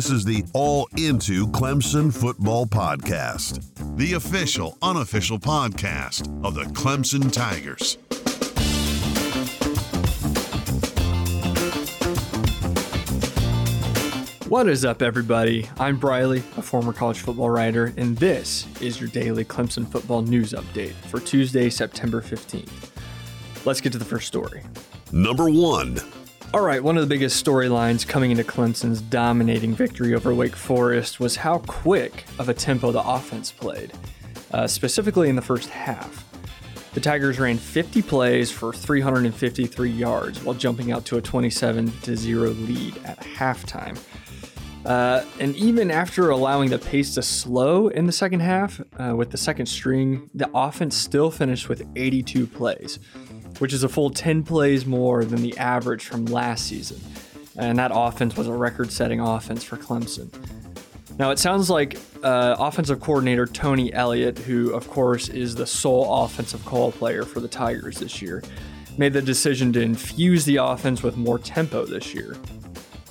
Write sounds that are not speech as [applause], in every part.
This is the All Into Clemson Football Podcast, the official, unofficial podcast of the Clemson Tigers. What is up, everybody? I'm Briley, a former college football writer, and this is your daily Clemson football news update for Tuesday, September 15th. Let's get to the first story. Number one. All right, one of the biggest storylines coming into Clemson's dominating victory over Wake Forest was how quick of a tempo the offense played, uh, specifically in the first half. The Tigers ran 50 plays for 353 yards while jumping out to a 27 0 lead at halftime. Uh, and even after allowing the pace to slow in the second half, uh, with the second string, the offense still finished with 82 plays, which is a full 10 plays more than the average from last season. And that offense was a record setting offense for Clemson. Now, it sounds like uh, offensive coordinator Tony Elliott, who, of course, is the sole offensive call player for the Tigers this year, made the decision to infuse the offense with more tempo this year.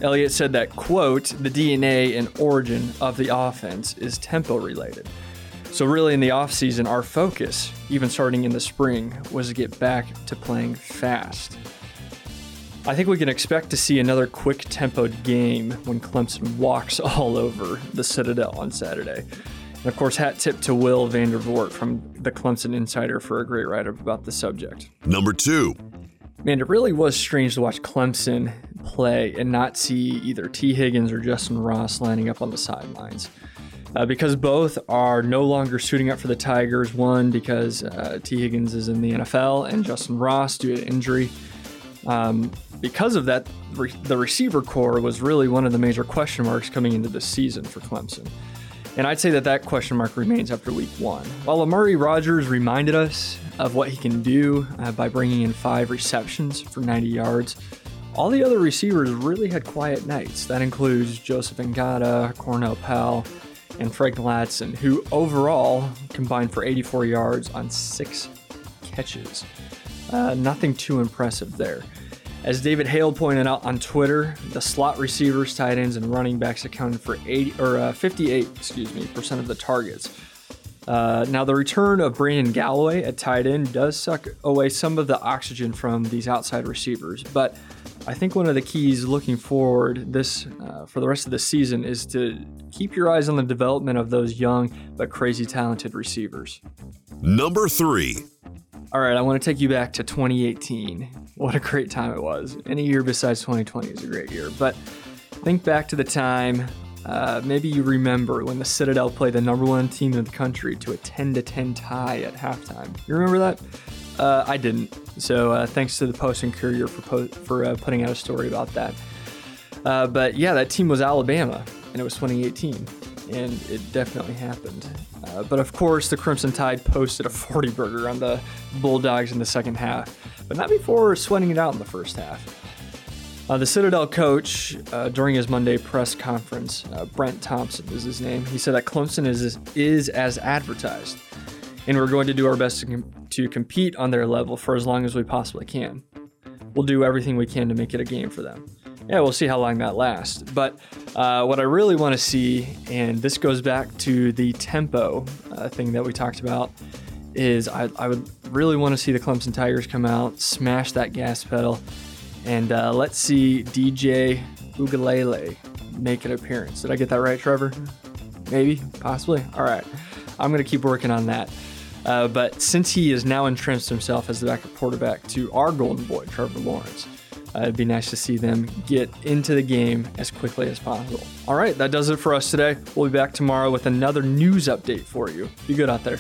Elliott said that, quote, the DNA and origin of the offense is tempo related. So, really, in the offseason, our focus, even starting in the spring, was to get back to playing fast. I think we can expect to see another quick tempoed game when Clemson walks [laughs] all over the Citadel on Saturday. And of course, hat tip to Will Vandervort from the Clemson Insider for a great write up about the subject. Number two. Man, it really was strange to watch Clemson play and not see either Tee Higgins or Justin Ross lining up on the sidelines. Uh, because both are no longer suiting up for the Tigers. One, because uh, Tee Higgins is in the NFL and Justin Ross due to injury. Um, because of that, re- the receiver corps was really one of the major question marks coming into the season for Clemson. And I'd say that that question mark remains after week one. While Amari Rogers reminded us of what he can do uh, by bringing in five receptions for 90 yards, all the other receivers really had quiet nights. That includes Joseph Ngata, Cornell Powell, and Frank Ladson, who overall combined for 84 yards on six catches. Uh, nothing too impressive there. As David Hale pointed out on Twitter, the slot receivers, tight ends, and running backs accounted for 80 or uh, 58, excuse me, percent of the targets. Uh, now, the return of Braden Galloway at tight end does suck away some of the oxygen from these outside receivers, but I think one of the keys looking forward this uh, for the rest of the season is to keep your eyes on the development of those young but crazy talented receivers. Number three. All right, I want to take you back to 2018. What a great time it was. Any year besides 2020 is a great year, but think back to the time. Uh, maybe you remember when the Citadel played the number one team in the country to a 10 to 10 tie at halftime. You remember that? Uh, I didn't. So uh, thanks to the Post and Courier for po- for uh, putting out a story about that. Uh, but yeah, that team was Alabama, and it was 2018, and it definitely happened. Uh, but of course, the Crimson Tide posted a 40 burger on the Bulldogs in the second half, but not before sweating it out in the first half. Uh, the Citadel coach, during his Monday press conference, Brent Thompson is his name, he said that Clemson is, is as advertised, and we're going to do our best to, com- to compete on their level for as long as we possibly can. We'll do everything we can to make it a game for them. Yeah, we'll see how long that lasts. But uh, what I really want to see, and this goes back to the tempo uh, thing that we talked about, is I, I would really want to see the Clemson Tigers come out, smash that gas pedal, and uh, let's see DJ Ugalele make an appearance. Did I get that right, Trevor? Maybe, possibly. All right, I'm gonna keep working on that. Uh, but since he has now entrenched himself as the backup quarterback to our golden boy, Trevor Lawrence, uh, it'd be nice to see them get into the game as quickly as possible. All right, that does it for us today. We'll be back tomorrow with another news update for you. Be good out there.